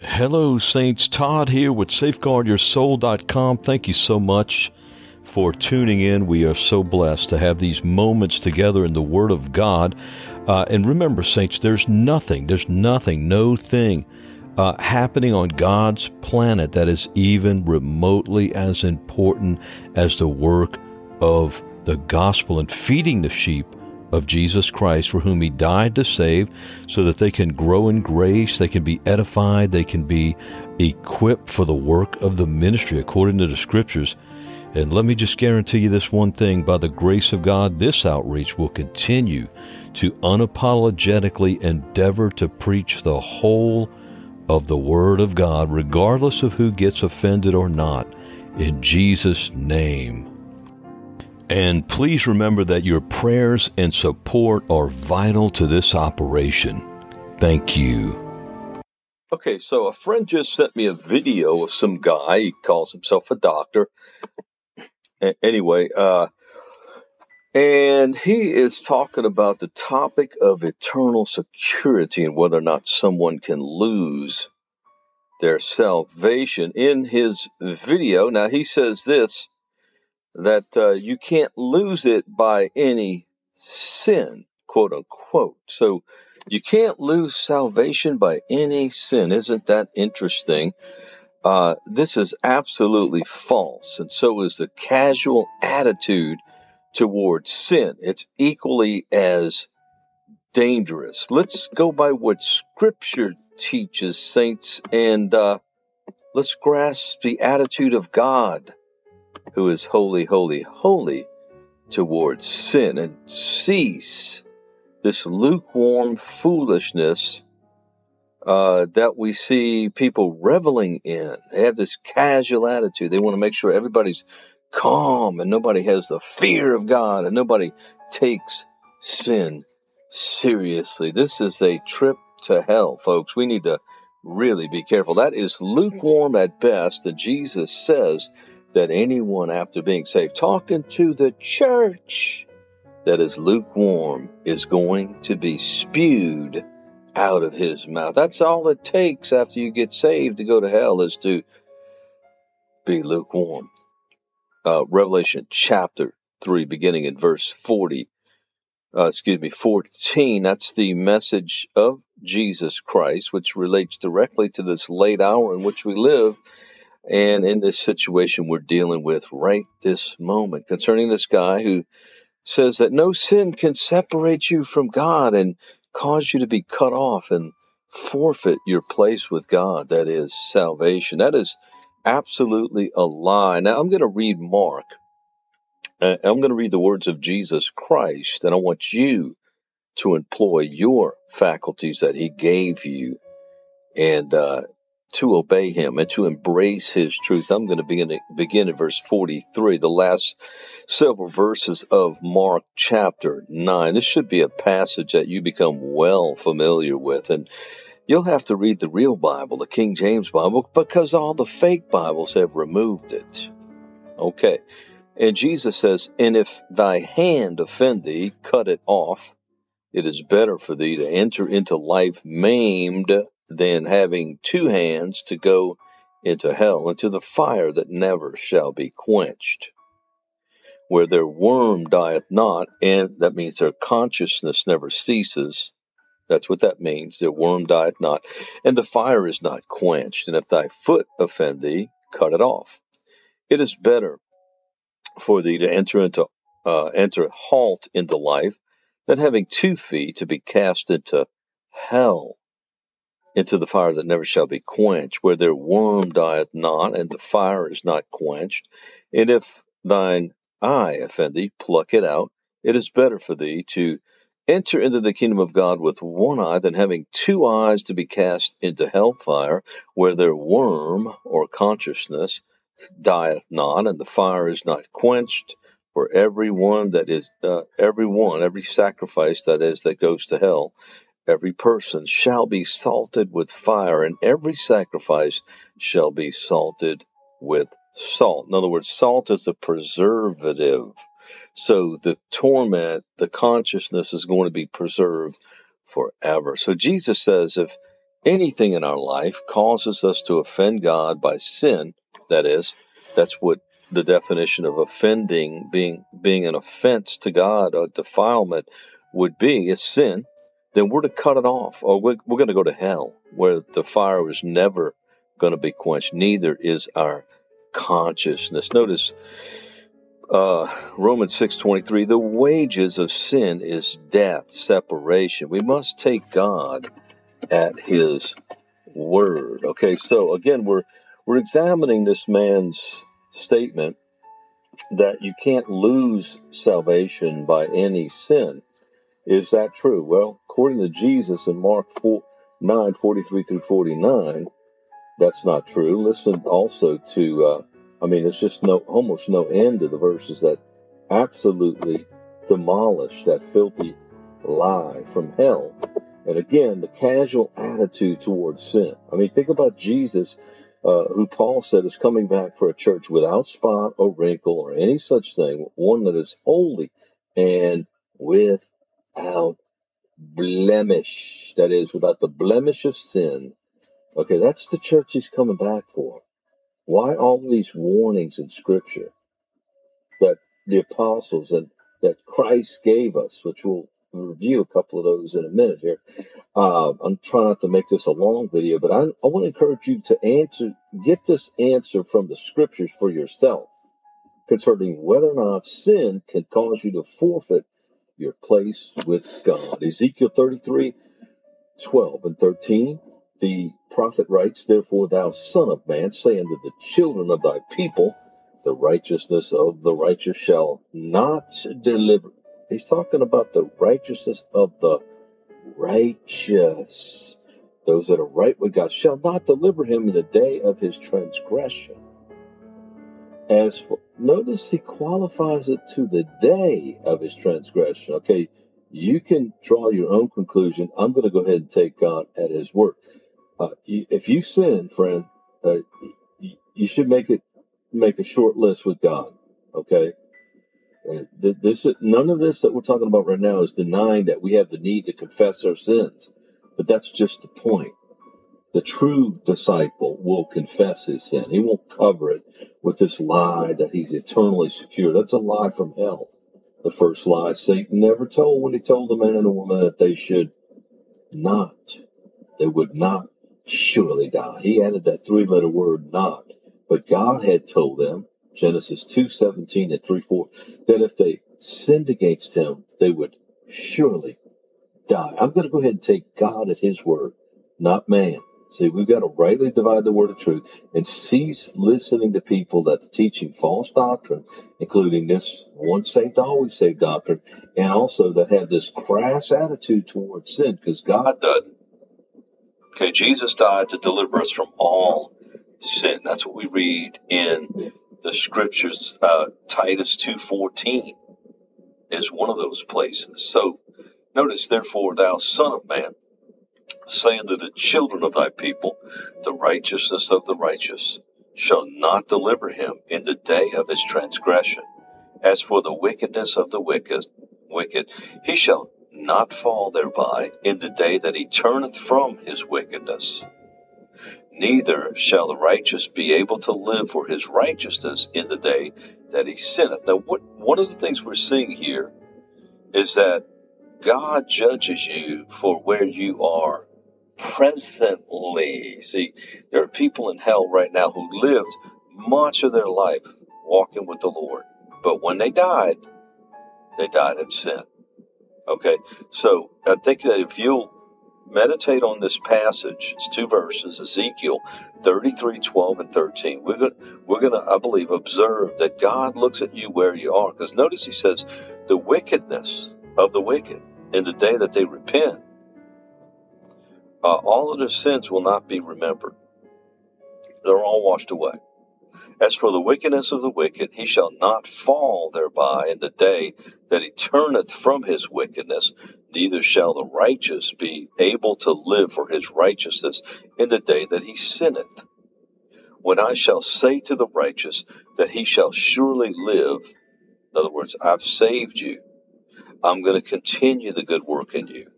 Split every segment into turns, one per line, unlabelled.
Hello, Saints. Todd here with SafeguardYourSoul.com. Thank you so much for tuning in. We are so blessed to have these moments together in the Word of God. Uh, and remember, Saints, there's nothing, there's nothing, no thing uh, happening on God's planet that is even remotely as important as the work of the gospel and feeding the sheep of Jesus Christ, for whom He died to save, so that they can grow in grace, they can be edified, they can be equipped for the work of the ministry according to the Scriptures. And let me just guarantee you this one thing by the grace of God, this outreach will continue to unapologetically endeavor to preach the whole of the Word of God, regardless of who gets offended or not, in Jesus' name. And please remember that your prayers and support are vital to this operation. Thank you.
Okay, so a friend just sent me a video of some guy. He calls himself a doctor. Anyway, uh, and he is talking about the topic of eternal security and whether or not someone can lose their salvation. In his video, now he says this that uh, you can't lose it by any sin, quote unquote. So you can't lose salvation by any sin. Isn't that interesting? Uh, this is absolutely false, and so is the casual attitude towards sin. It's equally as dangerous. Let's go by what Scripture teaches, saints, and uh, let's grasp the attitude of God, who is holy, holy, holy towards sin, and cease this lukewarm foolishness uh, that we see people reveling in. They have this casual attitude. They want to make sure everybody's calm and nobody has the fear of God and nobody takes sin seriously. This is a trip to hell, folks. We need to really be careful. That is lukewarm at best, and Jesus says that anyone after being saved, talking to the church that is lukewarm, is going to be spewed out of his mouth. That's all it takes after you get saved to go to hell is to be lukewarm uh, Revelation chapter 3, beginning in verse 40, uh, excuse me, 14. That's the message of Jesus Christ, which relates directly to this late hour in which we live. And in this situation we're dealing with right this moment concerning this guy who says that no sin can separate you from God and cause you to be cut off and forfeit your place with God. That is salvation. That is absolutely a lie. Now, I'm going to read Mark. Uh, I'm going to read the words of Jesus Christ, and I want you to employ your faculties that He gave you and uh, to obey Him and to embrace His truth. I'm going to begin, begin at verse 43, the last several verses of Mark chapter 9. This should be a passage that you become well familiar with. And You'll have to read the real Bible, the King James Bible, because all the fake Bibles have removed it. Okay. And Jesus says, And if thy hand offend thee, cut it off. It is better for thee to enter into life maimed than having two hands to go into hell, into the fire that never shall be quenched. Where their worm dieth not, and that means their consciousness never ceases, that's what that means. The worm dieth not, and the fire is not quenched. And if thy foot offend thee, cut it off. It is better for thee to enter into uh, enter halt into life than having two feet to be cast into hell, into the fire that never shall be quenched, where their worm dieth not, and the fire is not quenched. And if thine eye offend thee, pluck it out. It is better for thee to enter into the kingdom of God with one eye than having two eyes to be cast into hellfire, where their worm or consciousness dieth not, and the fire is not quenched. For every one that is, uh, every one, every sacrifice that is that goes to hell, every person shall be salted with fire, and every sacrifice shall be salted with salt. In other words, salt is a preservative so the torment, the consciousness is going to be preserved forever. So Jesus says, if anything in our life causes us to offend God by sin, that is, that's what the definition of offending, being being an offense to God, a defilement would be, is sin, then we're to cut it off, or we're, we're going to go to hell, where the fire is never going to be quenched. Neither is our consciousness. Notice uh, Romans 6:23, the wages of sin is death, separation. We must take God at his word. Okay, so again we're we're examining this man's statement that you can't lose salvation by any sin. Is that true? Well, according to Jesus in Mark 4, 9, 43 through 49, that's not true. Listen also to uh, I mean, it's just no almost no end to the verses that absolutely demolish that filthy lie from hell. And again, the casual attitude towards sin. I mean, think about Jesus, uh, who Paul said is coming back for a church without spot or wrinkle or any such thing, one that is holy and without blemish. That is, without the blemish of sin. Okay, that's the church he's coming back for. Why all these warnings in Scripture that the apostles and that Christ gave us, which we'll review a couple of those in a minute here. Uh, I'm trying not to make this a long video, but I, I want to encourage you to answer, get this answer from the Scriptures for yourself concerning whether or not sin can cause you to forfeit your place with God. Ezekiel 33, 12 and 13. The prophet writes, Therefore, thou son of man, say unto the children of thy people, the righteousness of the righteous shall not deliver. He's talking about the righteousness of the righteous. Those that are right with God shall not deliver him in the day of his transgression. As for, notice he qualifies it to the day of his transgression. Okay, you can draw your own conclusion. I'm going to go ahead and take God at his word. Uh, if you sin, friend, uh, you should make it make a short list with God. Okay. Uh, this none of this that we're talking about right now is denying that we have the need to confess our sins, but that's just the point. The true disciple will confess his sin. He won't cover it with this lie that he's eternally secure. That's a lie from hell. The first lie Satan never told when he told the man and the woman that they should not, they would not surely die. He added that three letter word not. But God had told them, Genesis 2:17 and 3 4, that if they sinned against him, they would surely die. I'm going to go ahead and take God at his word, not man. See, we've got to rightly divide the word of truth and cease listening to people that are teaching false doctrine, including this once saved, always saved doctrine, and also that have this crass attitude towards sin, because God doesn't. Okay, Jesus died to deliver us from all sin. That's what we read in the scriptures. Uh, Titus 2.14 is one of those places. So notice, therefore, thou son of man, say unto the children of thy people, the righteousness of the righteous shall not deliver him in the day of his transgression. As for the wickedness of the wicked, wicked, he shall not fall thereby in the day that he turneth from his wickedness. Neither shall the righteous be able to live for his righteousness in the day that he sinneth. Now, what, one of the things we're seeing here is that God judges you for where you are presently. See, there are people in hell right now who lived much of their life walking with the Lord, but when they died, they died in sin. Okay, so I think that if you'll meditate on this passage, it's two verses, Ezekiel 33, 12, and 13. We're going we're to, I believe, observe that God looks at you where you are. Because notice he says, the wickedness of the wicked in the day that they repent, uh, all of their sins will not be remembered. They're all washed away. As for the wickedness of the wicked, he shall not fall thereby in the day that he turneth from his wickedness, neither shall the righteous be able to live for his righteousness in the day that he sinneth. When I shall say to the righteous that he shall surely live, in other words, I've saved you, I'm going to continue the good work in you.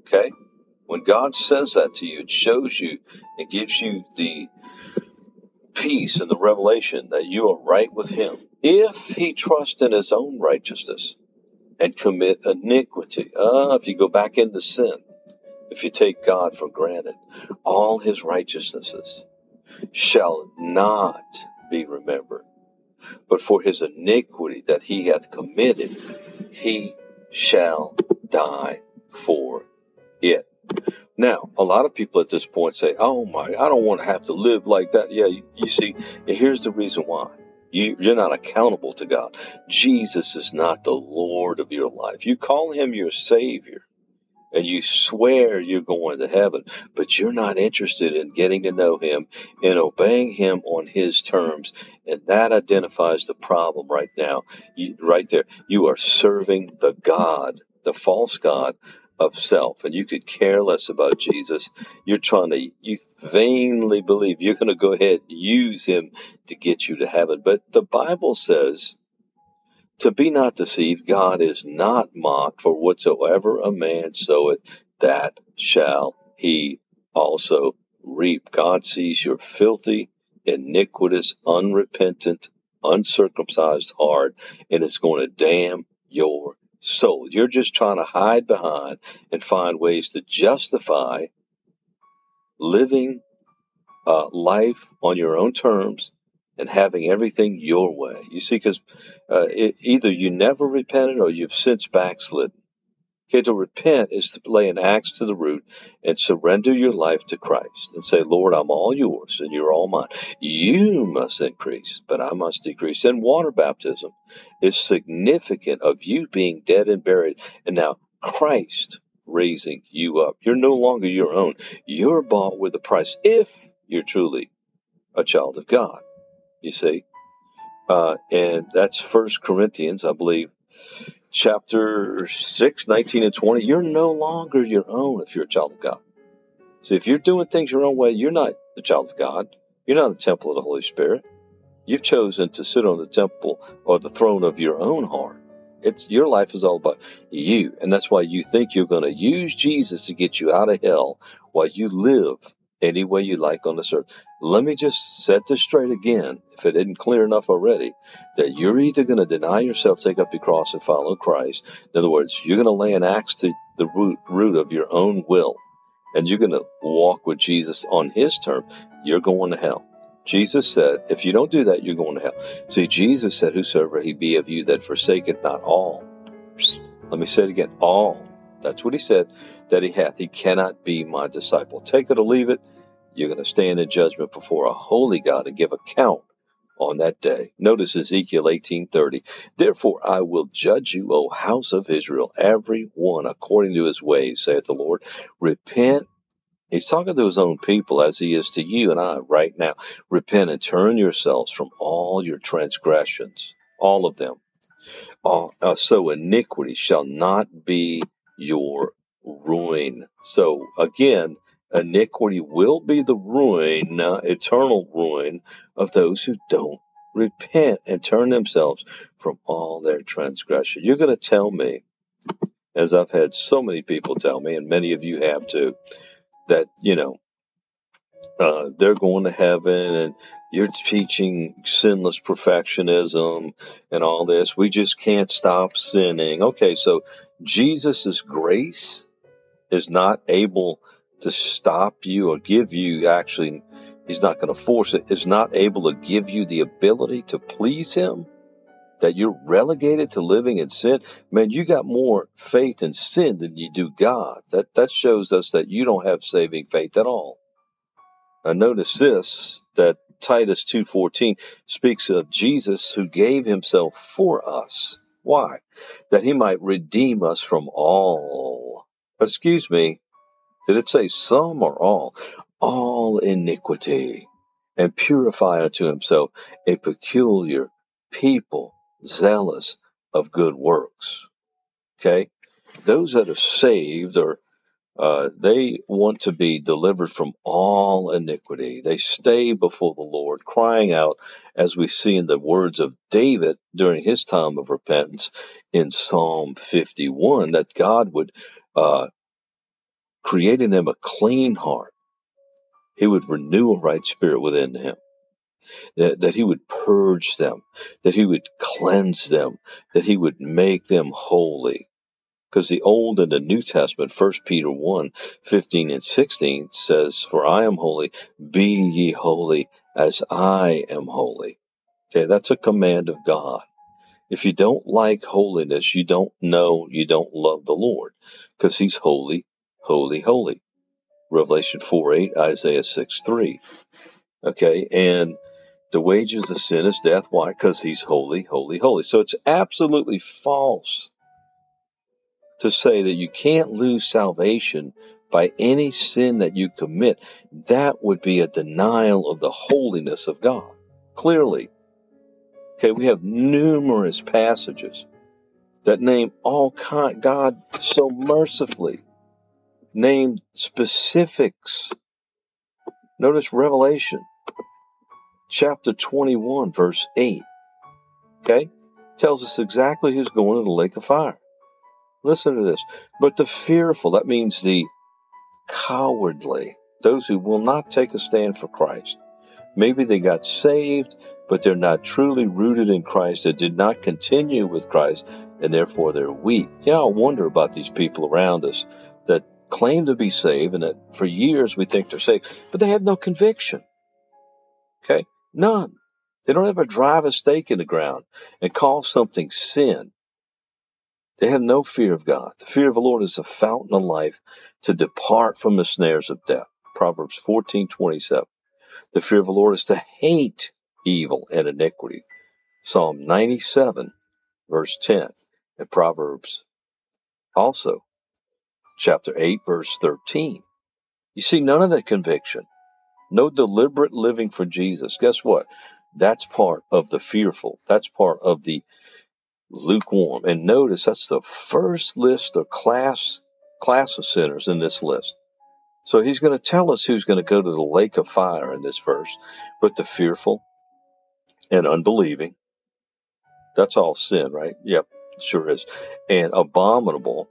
Okay? When God says that to you, it shows you it gives you the peace and the revelation that you are right with Him. If he trusts in his own righteousness and commit iniquity, ah, if you go back into sin, if you take God for granted, all his righteousnesses shall not be remembered. But for his iniquity that he hath committed, he shall die for it. Now, a lot of people at this point say, Oh my, I don't want to have to live like that. Yeah, you, you see, here's the reason why. You, you're not accountable to God. Jesus is not the Lord of your life. You call him your Savior and you swear you're going to heaven, but you're not interested in getting to know him and obeying him on his terms. And that identifies the problem right now. You, right there. You are serving the God, the false God of self and you could care less about Jesus, you're trying to, you vainly believe you're going to go ahead and use him to get you to heaven. But the Bible says, to be not deceived, God is not mocked, for whatsoever a man soweth, that shall he also reap. God sees your filthy, iniquitous, unrepentant, uncircumcised heart, and is going to damn your soul. You're just trying to hide behind and find ways to justify living uh, life on your own terms and having everything your way. You see, because uh, either you never repented or you've since backslidden. Okay, to repent is to lay an axe to the root and surrender your life to Christ and say, Lord, I'm all yours and you're all mine. You must increase, but I must decrease. And water baptism is significant of you being dead and buried, and now Christ raising you up. You're no longer your own. You're bought with a price if you're truly a child of God. You see? Uh, and that's First Corinthians, I believe, chapter 6, 19 and 20, you're no longer your own if you're a child of God. So if you're doing things your own way, you're not the child of God. You're not a temple of the Holy Spirit. You've chosen to sit on the temple or the throne of your own heart. It's your life is all about you, and that's why you think you're going to use Jesus to get you out of hell while you live any way you like on this earth. Let me just set this straight again, if it isn't clear enough already, that you're either going to deny yourself, take up your cross, and follow Christ. In other words, you're going to lay an axe to the root, root of your own will, and you're going to walk with Jesus on His term. You're going to hell. Jesus said, if you don't do that, you're going to hell. See, Jesus said, Whosoever he be of you that forsaketh not all. Let me say it again, all that's what he said that he hath. He cannot be my disciple. Take it or leave it. You're going to stand in judgment before a holy God and give account on that day. Notice Ezekiel 18:30. Therefore I will judge you, O house of Israel, every one according to his ways, saith the Lord. Repent. He's talking to his own people as he is to you and I right now. Repent and turn yourselves from all your transgressions, all of them. All, uh, so iniquity shall not be your ruin. So again, iniquity will be the ruin, uh, eternal ruin of those who don't repent and turn themselves from all their transgression. You're going to tell me, as I've had so many people tell me, and many of you have too, that, you know, uh, they're going to heaven and you're teaching sinless perfectionism and all this. We just can't stop sinning. Okay, so Jesus' grace is not able to stop you or give you actually he's not going to force it is not able to give you the ability to please him that you're relegated to living in sin man you got more faith in sin than you do god that that shows us that you don't have saving faith at all uh, notice this that Titus 2:14 speaks of Jesus who gave himself for us. Why? That he might redeem us from all. Excuse me. Did it say some or all? All iniquity and purify unto himself a peculiar people zealous of good works. Okay? Those that are saved are uh, they want to be delivered from all iniquity. They stay before the Lord, crying out, as we see in the words of David during his time of repentance in Psalm 51, that God would uh, in them a clean heart. He would renew a right spirit within him. That, that he would purge them, that he would cleanse them, that he would make them holy. Because the Old and the New Testament, 1 Peter 1 15 and 16 says, For I am holy, be ye holy as I am holy. Okay, that's a command of God. If you don't like holiness, you don't know, you don't love the Lord because he's holy, holy, holy. Revelation 4 8, Isaiah 6 3. Okay, and the wages of sin is death. Why? Because he's holy, holy, holy. So it's absolutely false to say that you can't lose salvation by any sin that you commit. That would be a denial of the holiness of God. Clearly. Okay, we have numerous passages that name all kind God so mercifully, name specifics. Notice Revelation chapter 21, verse 8. Okay? Tells us exactly who's going to the lake of fire. Listen to this. But the fearful, that means the cowardly, those who will not take a stand for Christ. Maybe they got saved, but they're not truly rooted in Christ. They did not continue with Christ, and therefore they're weak. Yeah, I wonder about these people around us that claim to be saved and that for years we think they're saved, but they have no conviction. Okay? None. They don't ever drive a stake in the ground and call something sin. They have no fear of God. The fear of the Lord is a fountain of life to depart from the snares of death. Proverbs 14, 27. The fear of the Lord is to hate evil and iniquity. Psalm 97, verse 10, and Proverbs also, chapter 8, verse 13. You see, none of that conviction, no deliberate living for Jesus. Guess what? That's part of the fearful. That's part of the lukewarm. And notice that's the first list of class class of sinners in this list. So he's going to tell us who's going to go to the lake of fire in this verse. But the fearful, and unbelieving. That's all sin, right? Yep, sure is. And abominable,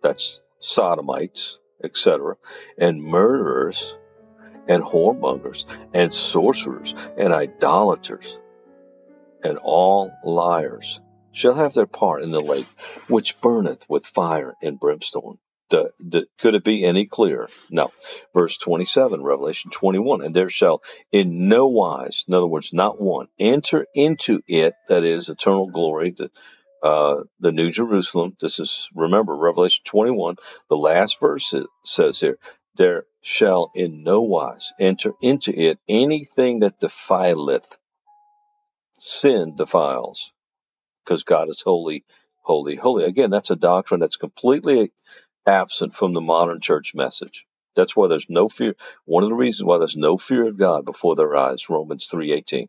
that's sodomites, etc., and murderers, and whoremongers, and sorcerers, and idolaters, and all liars shall have their part in the lake, which burneth with fire and brimstone. The, the, could it be any clearer? No. Verse 27, Revelation 21. And there shall in no wise, in other words, not one, enter into it, that is eternal glory, the, uh, the New Jerusalem. This is, remember, Revelation 21, the last verse says here, there shall in no wise enter into it anything that defileth. Sin defiles, because God is holy, holy, holy. Again, that's a doctrine that's completely absent from the modern church message. That's why there's no fear. One of the reasons why there's no fear of God before their eyes, Romans 3:18.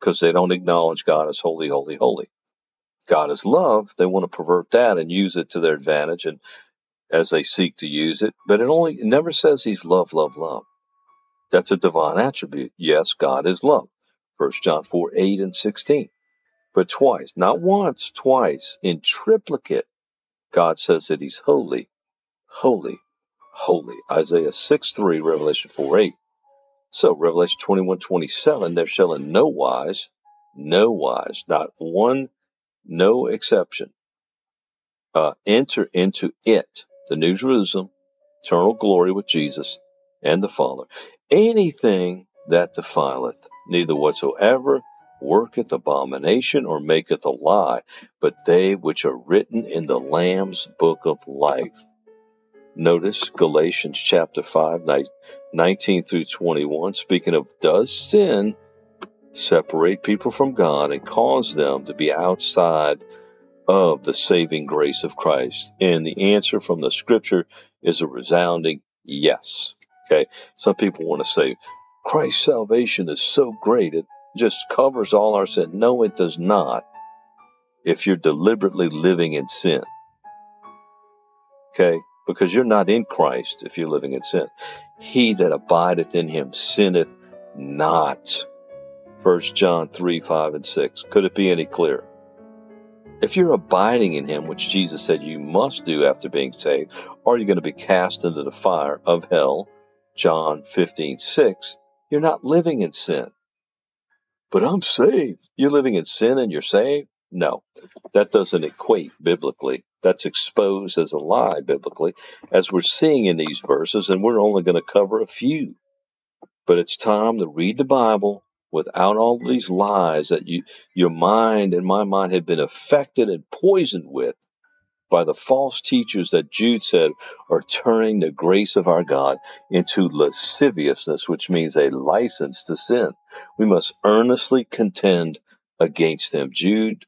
Because they don't acknowledge God as holy, holy, holy. God is love. They want to pervert that and use it to their advantage and as they seek to use it. But it only it never says he's love, love, love. That's a divine attribute. Yes, God is love. 1 John 4, 8 and 16. But twice, not once, twice, in triplicate, God says that He's holy, holy, holy. Isaiah 6 3, Revelation 4 8. So, Revelation 21 27, there shall in no wise, no wise, not one, no exception, uh, enter into it, the New Jerusalem, eternal glory with Jesus and the Father, anything that defileth, neither whatsoever worketh abomination or maketh a lie, but they which are written in the Lamb's book of life. Notice Galatians chapter 5, 19 through 21, speaking of does sin separate people from God and cause them to be outside of the saving grace of Christ? And the answer from the scripture is a resounding yes. Okay, some people want to say, Christ's salvation is so great, it just covers all our sin. No, it does not. If you're deliberately living in sin. Okay? Because you're not in Christ if you're living in sin. He that abideth in him sinneth not. 1 John 3, 5, and 6. Could it be any clearer? If you're abiding in him, which Jesus said you must do after being saved, or you're going to be cast into the fire of hell, John 15, 6, you're not living in sin. But I'm saved. You're living in sin and you're saved? No, that doesn't equate biblically. That's exposed as a lie biblically, as we're seeing in these verses, and we're only going to cover a few. But it's time to read the Bible without all these lies that you, your mind and my mind have been affected and poisoned with by the false teachers that Jude said are turning the grace of our God into lasciviousness, which means a license to sin. We must earnestly contend against them. Jude,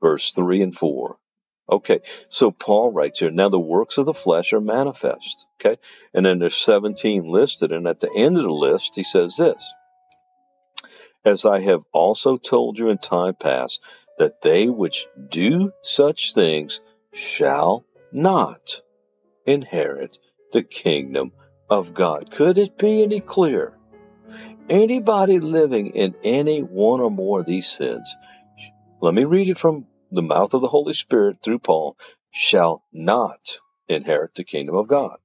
verse 3 and 4. Okay, so Paul writes here, now the works of the flesh are manifest. Okay, and then there's 17 listed, and at the end of the list, he says this As I have also told you in time past, that they which do such things shall not inherit the kingdom of God. Could it be any clearer? Anybody living in any one or more of these sins, let me read it from the mouth of the Holy Spirit through Paul, shall not inherit the kingdom of God.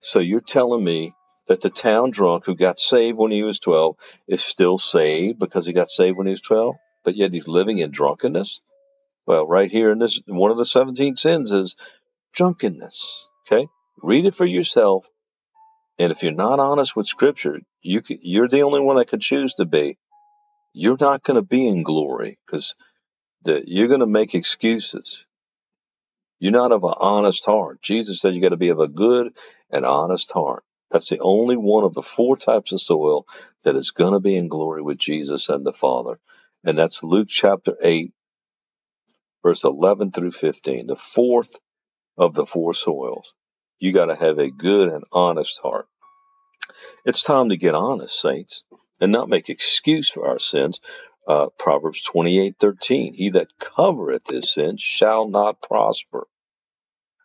So you're telling me that the town drunk who got saved when he was 12 is still saved because he got saved when he was 12, but yet he's living in drunkenness? Well, right here in this, one of the 17 sins is drunkenness. Okay? Read it for yourself. And if you're not honest with Scripture, you can, you're the only one that could choose to be. You're not going to be in glory because you're going to make excuses. You're not of an honest heart. Jesus said you got to be of a good and honest heart. That's the only one of the four types of soil that is going to be in glory with Jesus and the Father. And that's Luke chapter 8, verse 11 through 15, the fourth of the four soils. You got to have a good and honest heart. It's time to get honest, saints, and not make excuse for our sins. Uh, Proverbs 28:13, he that covereth his sins shall not prosper.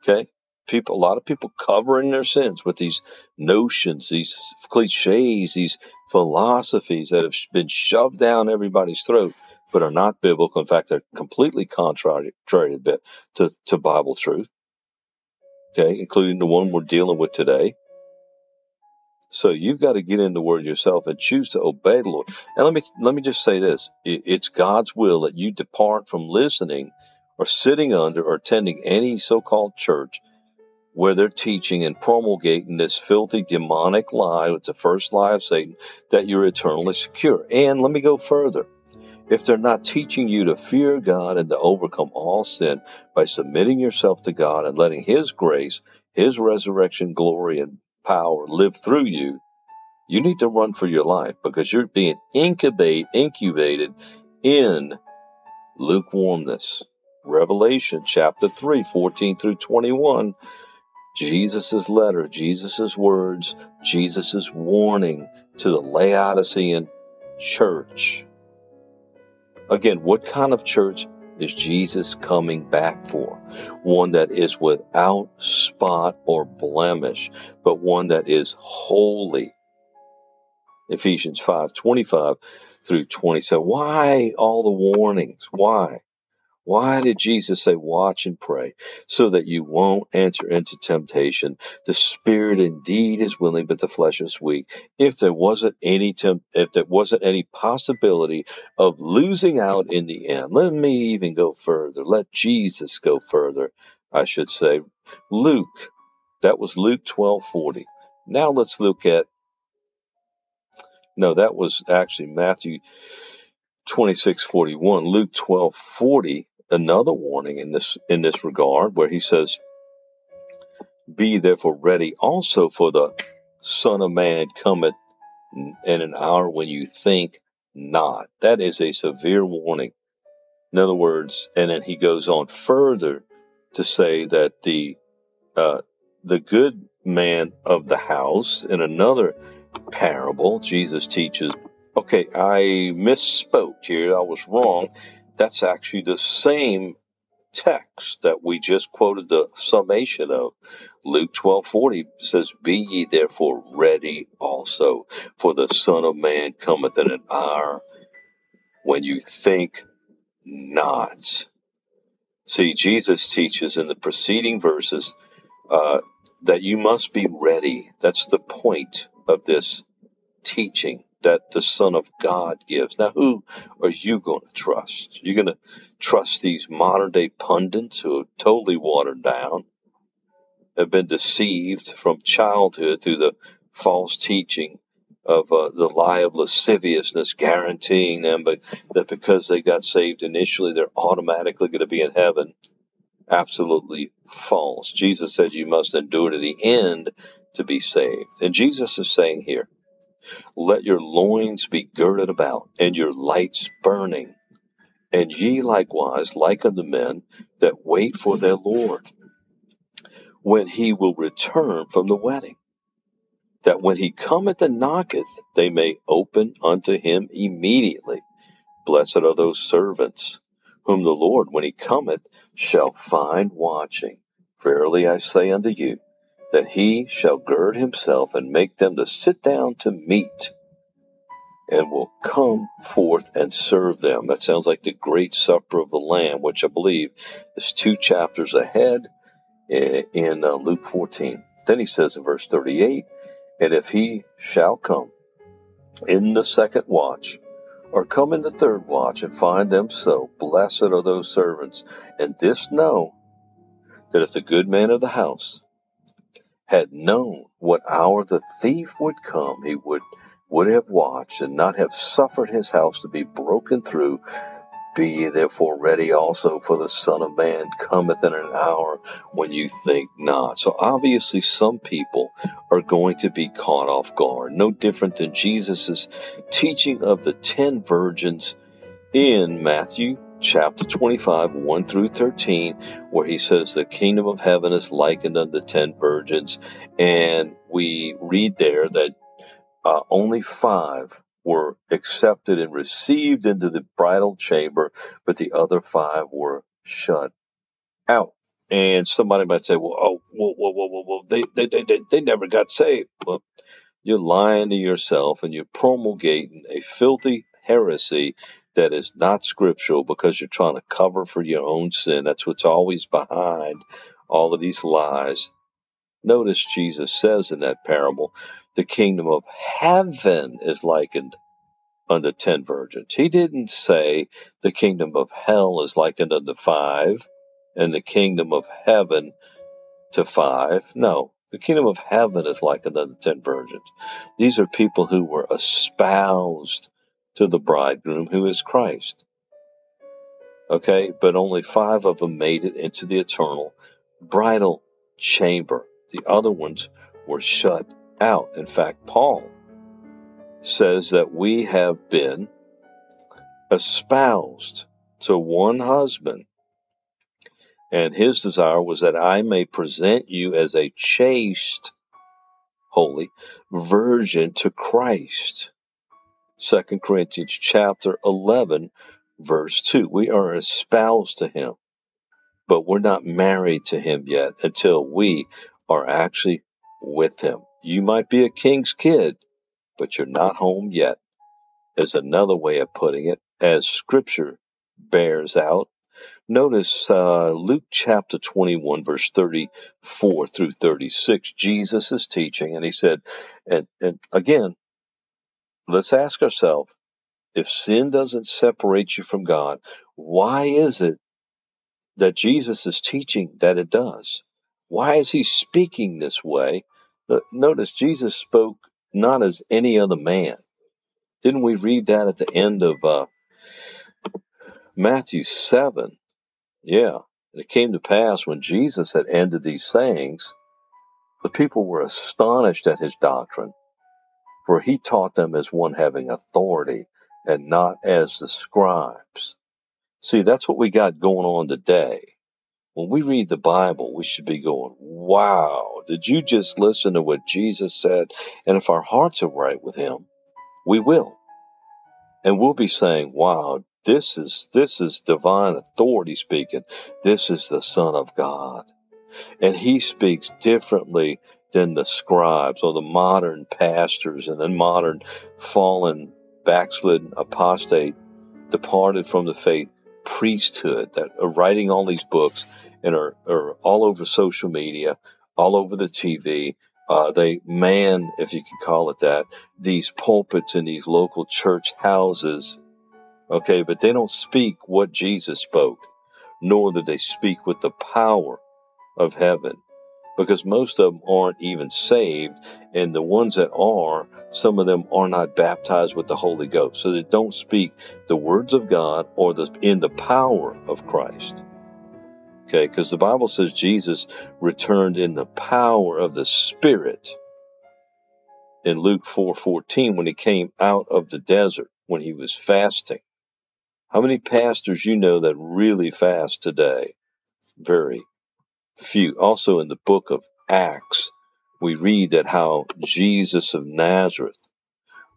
Okay? People, a lot of people covering their sins with these notions, these cliches, these philosophies that have been shoved down everybody's throat but are not biblical. In fact, they're completely contrary to, to, Bible truth. Okay, including the one we're dealing with today. So you've got to get in the Word yourself and choose to obey the Lord. And let me let me just say this: it's God's will that you depart from listening or sitting under or attending any so-called church where they're teaching and promulgating this filthy demonic lie, it's the first lie of Satan, that you're eternally secure. And let me go further if they're not teaching you to fear God and to overcome all sin by submitting yourself to God and letting His grace, His resurrection glory and power live through you, you need to run for your life because you're being incubate, incubated in lukewarmness. Revelation chapter 3, 14 through 21. Jesus' letter, Jesus' words, Jesus' warning to the Laodicean church Again, what kind of church is Jesus coming back for? One that is without spot or blemish, but one that is holy. Ephesians 5 25 through 27. Why all the warnings? Why? Why did Jesus say, watch and pray so that you won't enter into temptation? The spirit indeed is willing, but the flesh is weak. If there wasn't any temp- if there wasn't any possibility of losing out in the end, let me even go further. Let Jesus go further, I should say. Luke, that was Luke twelve forty. Now let's look at no, that was actually Matthew 26:41, Luke 12:40 another warning in this in this regard where he says be therefore ready also for the son of man cometh in an hour when you think not. That is a severe warning. In other words and then he goes on further to say that the uh, the good man of the house in another parable jesus teaches okay i misspoke here. I was wrong that's actually the same text that we just quoted the summation of. Luke 12:40 says, "Be ye therefore ready also, for the Son of Man cometh in an hour when you think not." See, Jesus teaches in the preceding verses uh, that you must be ready. That's the point of this teaching that the Son of God gives. Now, who are you going to trust? You're going to trust these modern day pundits who are totally watered down, have been deceived from childhood through the false teaching of uh, the lie of lasciviousness, guaranteeing them but that because they got saved initially, they're automatically going to be in heaven. Absolutely false. Jesus said you must endure to the end to be saved. And Jesus is saying here, let your loins be girded about, and your lights burning. And ye likewise, liken the men that wait for their Lord, when he will return from the wedding, that when he cometh and knocketh, they may open unto him immediately. Blessed are those servants, whom the Lord, when he cometh, shall find watching. Verily I say unto you, that he shall gird himself and make them to sit down to meat and will come forth and serve them. That sounds like the great supper of the Lamb, which I believe is two chapters ahead in uh, Luke 14. Then he says in verse 38 And if he shall come in the second watch, or come in the third watch and find them so, blessed are those servants. And this know that if the good man of the house had known what hour the thief would come, he would would have watched and not have suffered his house to be broken through. Be ye therefore ready also, for the Son of Man cometh in an hour when you think not. So obviously, some people are going to be caught off guard, no different than Jesus' teaching of the ten virgins in Matthew chapter 25, 1 through 13, where he says the kingdom of heaven is likened unto ten virgins. And we read there that uh, only five were accepted and received into the bridal chamber, but the other five were shut out. And somebody might say, well, oh, whoa, whoa, whoa, whoa, whoa. They, they, they, they, never got saved. Well, you're lying to yourself and you're promulgating a filthy heresy that is not scriptural because you're trying to cover for your own sin. That's what's always behind all of these lies. Notice Jesus says in that parable, the kingdom of heaven is likened unto ten virgins. He didn't say the kingdom of hell is likened unto five and the kingdom of heaven to five. No, the kingdom of heaven is likened unto ten virgins. These are people who were espoused to the bridegroom who is Christ. Okay, but only five of them made it into the eternal bridal chamber. The other ones were shut out. In fact, Paul says that we have been espoused to one husband, and his desire was that I may present you as a chaste, holy virgin to Christ. 2 Corinthians chapter 11 verse 2. We are espoused to him, but we're not married to him yet until we are actually with him. You might be a king's kid, but you're not home yet, is another way of putting it, as scripture bears out. Notice uh, Luke chapter 21, verse 34 through 36. Jesus is teaching, and he said, and, and again, let's ask ourselves if sin doesn't separate you from God, why is it that Jesus is teaching that it does? Why is he speaking this way? Notice Jesus spoke not as any other man. Didn't we read that at the end of uh, Matthew 7? Yeah. And it came to pass when Jesus had ended these sayings, the people were astonished at his doctrine for he taught them as one having authority and not as the scribes. See, that's what we got going on today. When we read the Bible, we should be going, wow, did you just listen to what Jesus said? And if our hearts are right with him, we will. And we'll be saying, wow, this is, this is divine authority speaking. This is the Son of God. And he speaks differently than the scribes or the modern pastors and the modern fallen, backslidden apostate departed from the faith priesthood that are writing all these books and are, are all over social media, all over the TV. Uh, they man, if you could call it that, these pulpits in these local church houses. Okay, but they don't speak what Jesus spoke, nor do they speak with the power of heaven because most of them aren't even saved. And the ones that are, some of them are not baptized with the Holy Ghost. So they don't speak the words of God or the, in the power of Christ. Okay, because the Bible says Jesus returned in the power of the Spirit in Luke 4:14 when he came out of the desert when he was fasting. How many pastors you know that really fast today? Very few. Also in the book of Acts, we read that how Jesus of Nazareth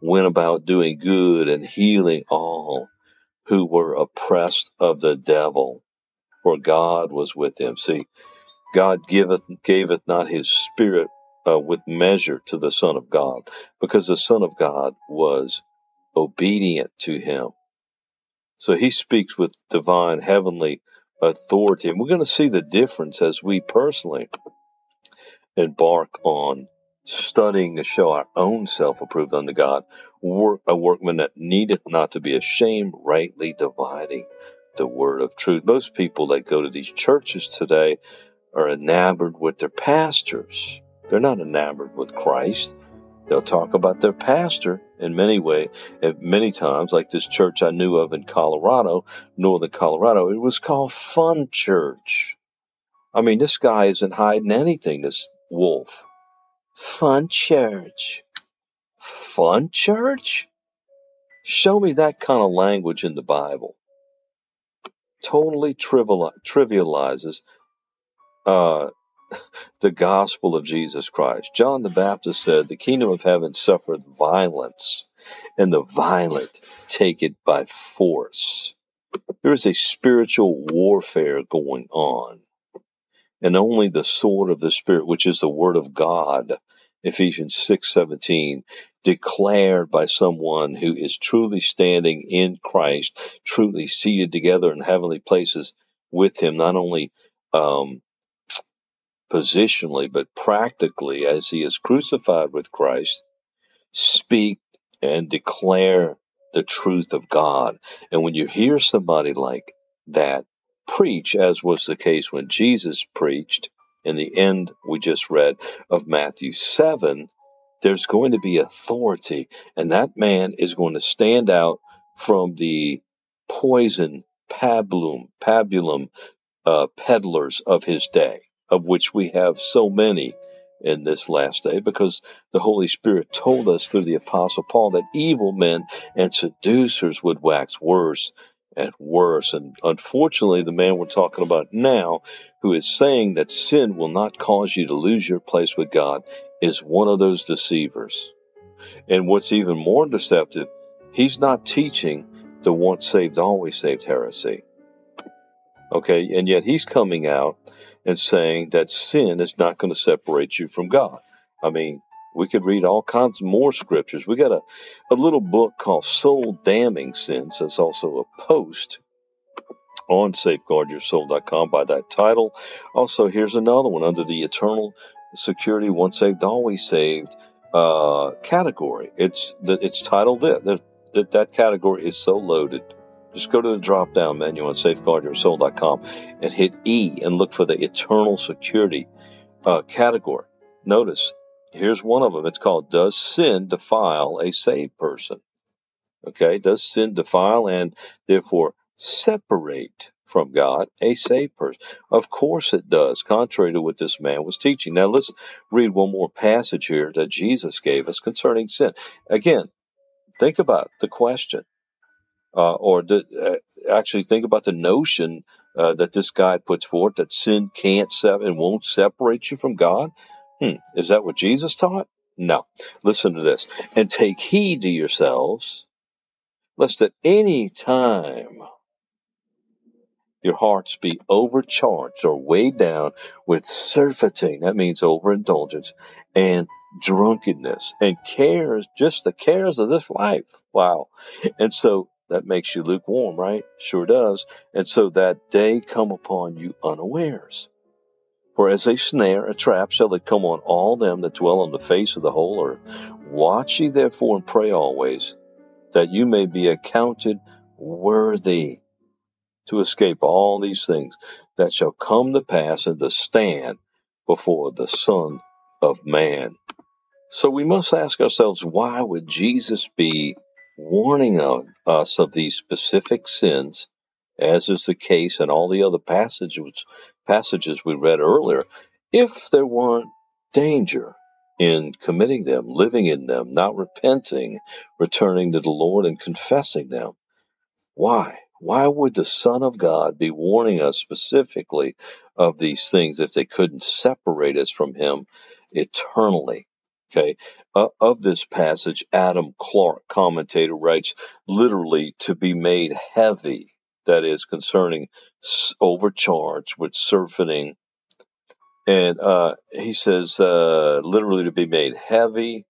went about doing good and healing all who were oppressed of the devil, for God was with him. See, God giveth gaveth not his spirit uh, with measure to the Son of God, because the Son of God was obedient to him. So he speaks with divine heavenly authority. And we're going to see the difference as we personally embark on studying to show our own self approved unto God, work, a workman that needeth not to be ashamed, rightly dividing the word of truth. Most people that go to these churches today are enamored with their pastors. They're not enamored with Christ. They'll talk about their pastor in many ways, and many times, like this church I knew of in Colorado, northern Colorado, it was called Fun Church. I mean, this guy isn't hiding anything, this wolf. Fun Church. Fun Church? Show me that kind of language in the Bible. Totally trivializes uh, the gospel of Jesus Christ. John the Baptist said, The kingdom of heaven suffereth violence, and the violent take it by force. There is a spiritual warfare going on, and only the sword of the Spirit, which is the word of God, Ephesians 6:17, declared by someone who is truly standing in Christ, truly seated together in heavenly places with him, not only um, positionally, but practically, as he is crucified with Christ, speak and declare the truth of God. And when you hear somebody like that preach, as was the case when Jesus preached in the end we just read of Matthew 7, there's going to be authority, and that man is going to stand out from the poison pabulum, pabulum uh, peddlers of his day of which we have so many in this last day because the Holy Spirit told us through the Apostle Paul that evil men and seducers would wax worse and worse. And unfortunately, the man we're talking about now, who is saying that sin will not cause you to lose your place with God, is one of those deceivers. And what's even more deceptive, he's not teaching the once saved, always saved heresy. Okay, and yet he's coming out and saying that sin is not going to separate you from God. I mean, we could read all kinds more scriptures. We got a, a little book called Soul Damning Sins. That's also a post on safeguardyoursoul.com by that title. Also, here's another one under the Eternal Security Once Saved, Always Saved uh, category. It's it's titled this. That, that category is so loaded. Just go to the drop down menu on safeguardyoursoul.com and hit E and look for the eternal security uh, category. Notice, here's one of them. It's called Does Sin Defile a Saved Person? Okay, does sin defile and therefore separate from God a saved person? Of course it does, contrary to what this man was teaching. Now let's read one more passage here that Jesus gave us concerning sin. Again, think about the question uh, or the, uh, actually think about the notion uh, that this guy puts forth that sin can't separate and won't separate you from God. Hmm, is that what Jesus taught? No. Listen to this. And take heed to yourselves, lest at any time your hearts be overcharged or weighed down with surfeiting, that means overindulgence, and drunkenness, and cares, just the cares of this life. Wow. And so that makes you lukewarm, right? Sure does. And so that day come upon you unawares. For as a snare, a trap shall it come on all them that dwell on the face of the whole earth. Watch ye therefore and pray always, that you may be accounted worthy to escape all these things that shall come to pass and to stand before the Son of Man. So we must ask ourselves, why would Jesus be warning of us of these specific sins, as is the case in all the other passages passages we read earlier, if there weren't danger in committing them, living in them, not repenting, returning to the Lord and confessing them. Why? Why would the Son of God be warning us specifically of these things if they couldn't separate us from Him eternally? Okay, uh, of this passage, Adam Clarke, commentator, writes literally to be made heavy, that is, concerning overcharged with surfeiting. And uh, he says, uh, literally to be made heavy,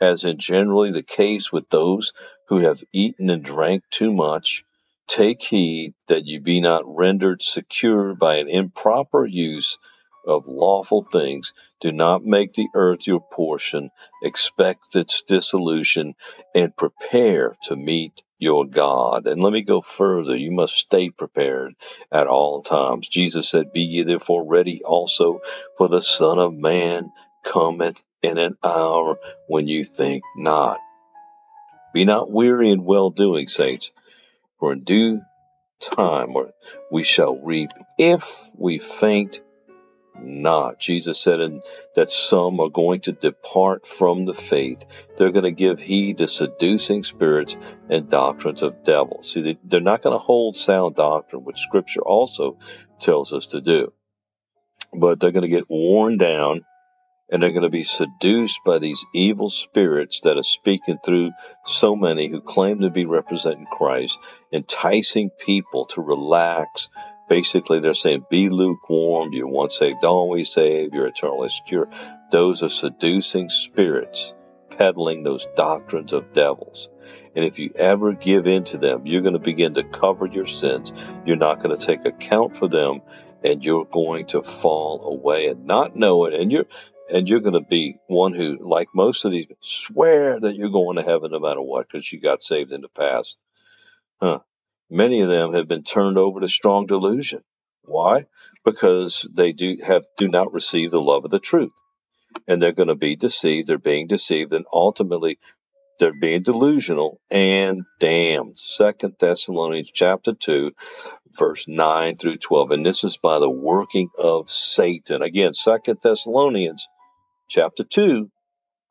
as in generally the case with those who have eaten and drank too much. Take heed that you be not rendered secure by an improper use of lawful things. Do not make the earth your portion. Expect its dissolution and prepare to meet your God. And let me go further. You must stay prepared at all times. Jesus said, Be ye therefore ready also, for the Son of Man cometh in an hour when you think not. Be not weary in well doing, saints, for in due time we shall reap if we faint not. Jesus said in, that some are going to depart from the faith. They're going to give heed to seducing spirits and doctrines of devils. See, they, are not going to hold sound doctrine, which Scripture also tells us to do. But they're going to get worn down and they're going to be seduced by these evil spirits that are speaking through so many who claim to be representing Christ, enticing people to relax Basically, they're saying, be lukewarm. You're once saved, always saved. You're eternally secure. Those are seducing spirits peddling those doctrines of devils. And if you ever give in to them, you're going to begin to cover your sins. You're not going to take account for them and you're going to fall away and not know it. And you're, and you're going to be one who, like most of these, swear that you're going to heaven no matter what because you got saved in the past. Huh. Many of them have been turned over to strong delusion. Why? Because they do have do not receive the love of the truth. And they're going to be deceived, they're being deceived, and ultimately they're being delusional and damned. Second Thessalonians chapter two, verse nine through twelve. And this is by the working of Satan. Again, Second Thessalonians chapter two,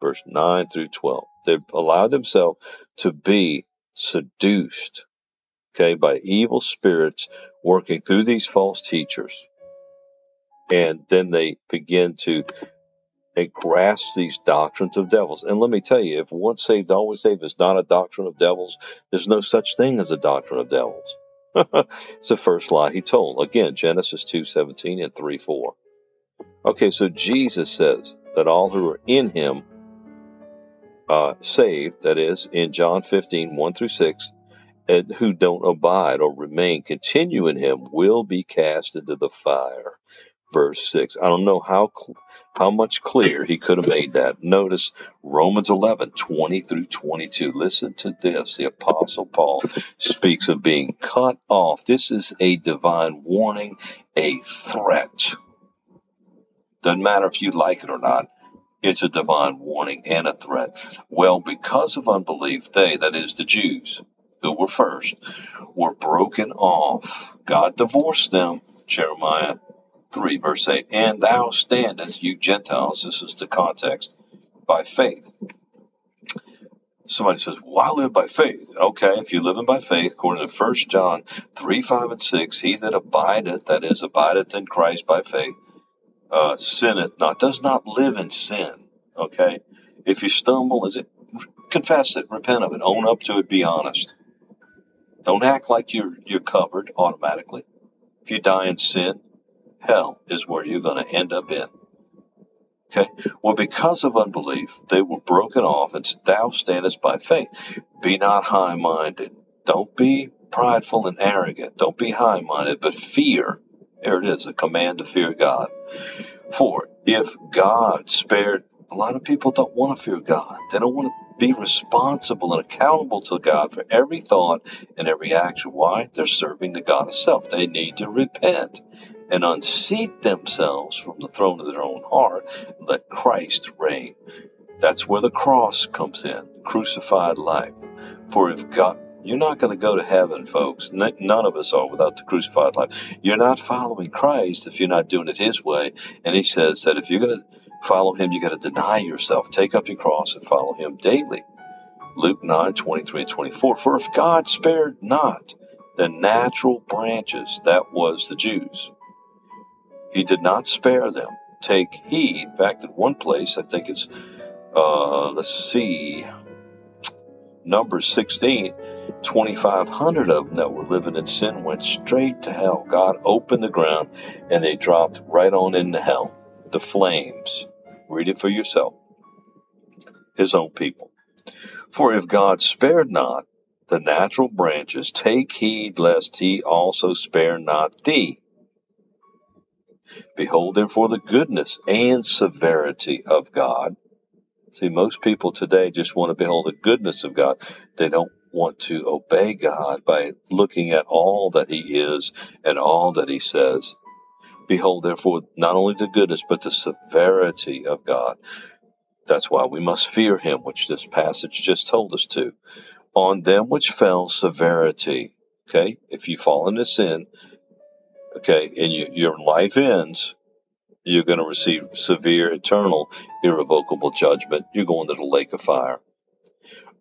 verse nine through twelve. They've allowed themselves to be seduced okay, by evil spirits working through these false teachers. And then they begin to grasp these doctrines of devils. And let me tell you, if once saved, always saved is not a doctrine of devils, there's no such thing as a doctrine of devils. it's the first lie he told. Again, Genesis 2.17 and 3 4. Okay, so Jesus says that all who are in him uh, saved, that is, in John 15, 1 through 6, and who don't abide or remain, continue in him, will be cast into the fire. Verse 6. I don't know how how much clear he could have made that. Notice Romans 11, 20 through 22. Listen to this. The Apostle Paul speaks of being cut off. This is a divine warning, a threat. Doesn't matter if you like it or not. It's a divine warning and a threat. Well, because of unbelief, they, that is the Jews, who were first, were broken off. God divorced them, Jeremiah 3, verse 8. And thou standest, you Gentiles, this is the context, by faith. Somebody says, Why live by faith? Okay, if you're living by faith, according to 1 John 3, 5, and 6, he that abideth, that is, abideth in Christ by faith, uh, sinneth not, does not live in sin. Okay? If you stumble, is it confess it, repent of it, own up to it, be honest. Don't act like you're you're covered automatically. If you die in sin, hell is where you're going to end up in. Okay. Well, because of unbelief, they were broken off, and thou standest by faith. Be not high minded. Don't be prideful and arrogant. Don't be high minded, but fear. There it is, a command to fear God. For if God spared, a lot of people don't want to fear God. They don't want to be responsible and accountable to God for every thought and every action. Why? They're serving the God of self. They need to repent and unseat themselves from the throne of their own heart and let Christ reign. That's where the cross comes in, crucified life. For if God, you're not going to go to heaven, folks. None of us are without the crucified life. You're not following Christ if you're not doing it His way. And He says that if you're going to follow Him, you got to deny yourself, take up your cross, and follow Him daily. Luke 9 23 and 24. For if God spared not the natural branches, that was the Jews, He did not spare them. Take heed. In fact, in one place, I think it's, uh, let's see, Numbers 16, 2,500 of them that were living in sin went straight to hell. God opened the ground and they dropped right on into hell. The flames. Read it for yourself. His own people. For if God spared not the natural branches, take heed lest he also spare not thee. Behold, therefore, the goodness and severity of God See, most people today just want to behold the goodness of God. They don't want to obey God by looking at all that He is and all that He says. Behold, therefore, not only the goodness, but the severity of God. That's why we must fear Him, which this passage just told us to. On them which fell severity. Okay, if you fall into sin, okay, and you, your life ends, you're going to receive severe, eternal, irrevocable judgment. You're going to the lake of fire.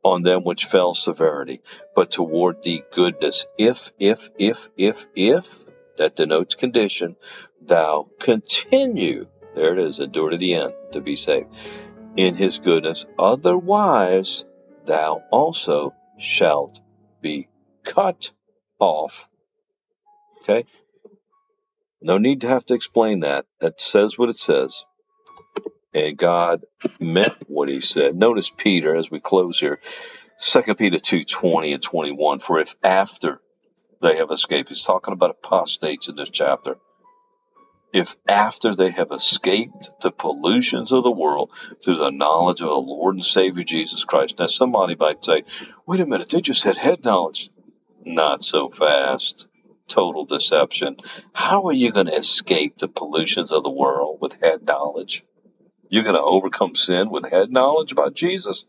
On them which fell severity, but toward thee goodness, if, if, if, if, if, that denotes condition, thou continue, there it is, endure to the end to be saved, in his goodness. Otherwise, thou also shalt be cut off. Okay? No need to have to explain that. That says what it says. And God meant what he said. Notice Peter as we close here. 2 Peter 2 20 and 21. For if after they have escaped, he's talking about apostates in this chapter. If after they have escaped the pollutions of the world through the knowledge of the Lord and Savior Jesus Christ. Now, somebody might say, wait a minute, they just had head knowledge. Not so fast total deception. How are you going to escape the pollutions of the world with head knowledge? You're going to overcome sin with head knowledge about Jesus?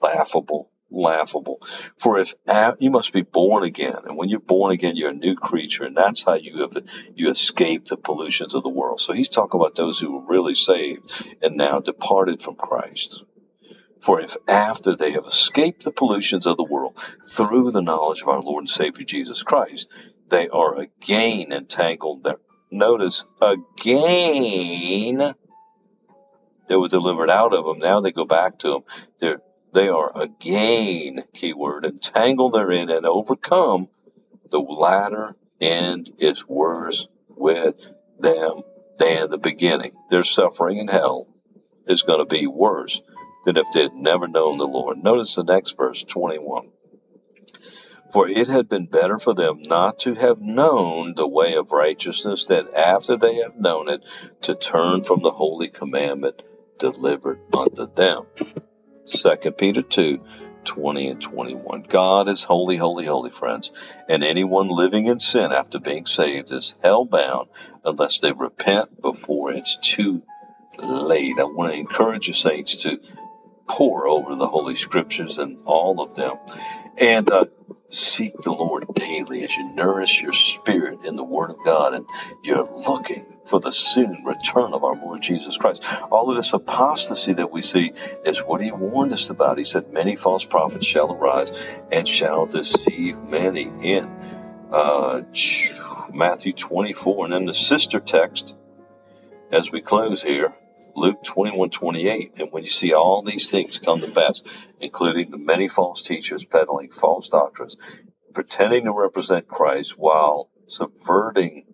Laughable, laughable. For if you must be born again, and when you're born again, you're a new creature, and that's how you have you escape the pollutions of the world. So he's talking about those who were really saved and now departed from Christ. For if after they have escaped the pollutions of the world through the knowledge of our Lord and Savior Jesus Christ, they are again entangled there. Notice, again, they were delivered out of them. Now they go back to them. They're, they are again, keyword, entangled therein and overcome. The latter end is worse with them than the beginning. Their suffering in hell is going to be worse than if they had never known the Lord. Notice the next verse, 21. For it had been better for them not to have known the way of righteousness than after they have known it to turn from the holy commandment delivered unto them. 2 Peter 2 20 and 21. God is holy, holy, holy, friends, and anyone living in sin after being saved is hell bound unless they repent before it's too late. I want to encourage you, saints, to pore over the Holy Scriptures and all of them. And uh, seek the Lord daily as you nourish your spirit in the Word of God and you're looking for the soon return of our Lord Jesus Christ. All of this apostasy that we see is what He warned us about. He said, Many false prophets shall arise and shall deceive many in uh, Matthew 24. And then the sister text, as we close here, Luke 21 28. And when you see all these things come to pass, including the many false teachers peddling false doctrines, pretending to represent Christ while subverting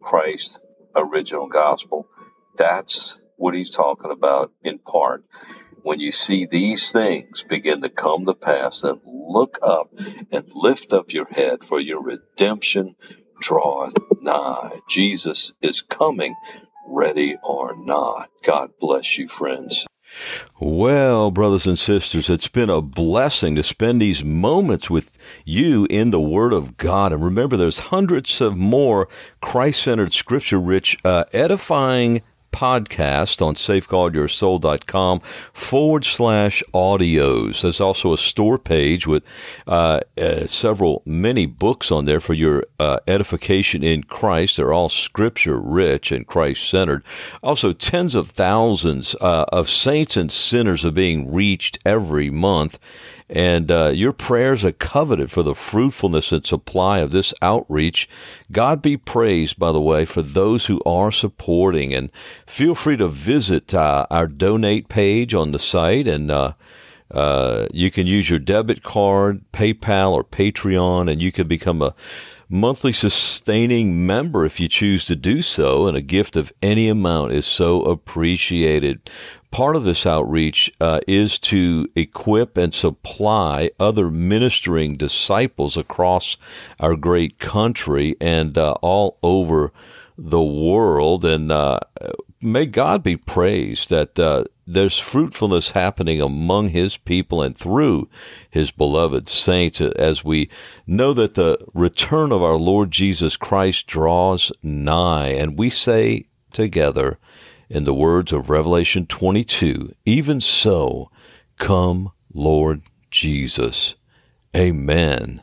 Christ's original gospel, that's what he's talking about in part when you see these things begin to come to pass, then look up and lift up your head, for your redemption draweth nigh. Jesus is coming, ready or not. God bless you, friends.
Well, brothers and sisters, it's been a blessing to spend these moments with you in the Word of God. And remember, there's hundreds of more Christ centered, scripture rich, uh, edifying podcast on safeguardyoursoul.com forward slash audios. There's also a store page with uh, uh, several, many books on there for your uh, edification in Christ. They're all scripture rich and Christ centered. Also, tens of thousands uh, of saints and sinners are being reached every month and uh, your prayers are coveted for the fruitfulness and supply of this outreach. God be praised, by the way, for those who are supporting. And feel free to visit uh, our donate page on the site, and uh, uh you can use your debit card, PayPal, or Patreon, and you can become a monthly sustaining member if you choose to do so, and a gift of any amount is so appreciated part of this outreach uh, is to equip and supply other ministering disciples across our great country and uh, all over the world. And uh, may God be praised that uh, there's fruitfulness happening among His people and through His beloved saints as we know that the return of our Lord Jesus Christ draws nigh. And we say together, in the words of Revelation 22, even so, come, Lord Jesus. Amen.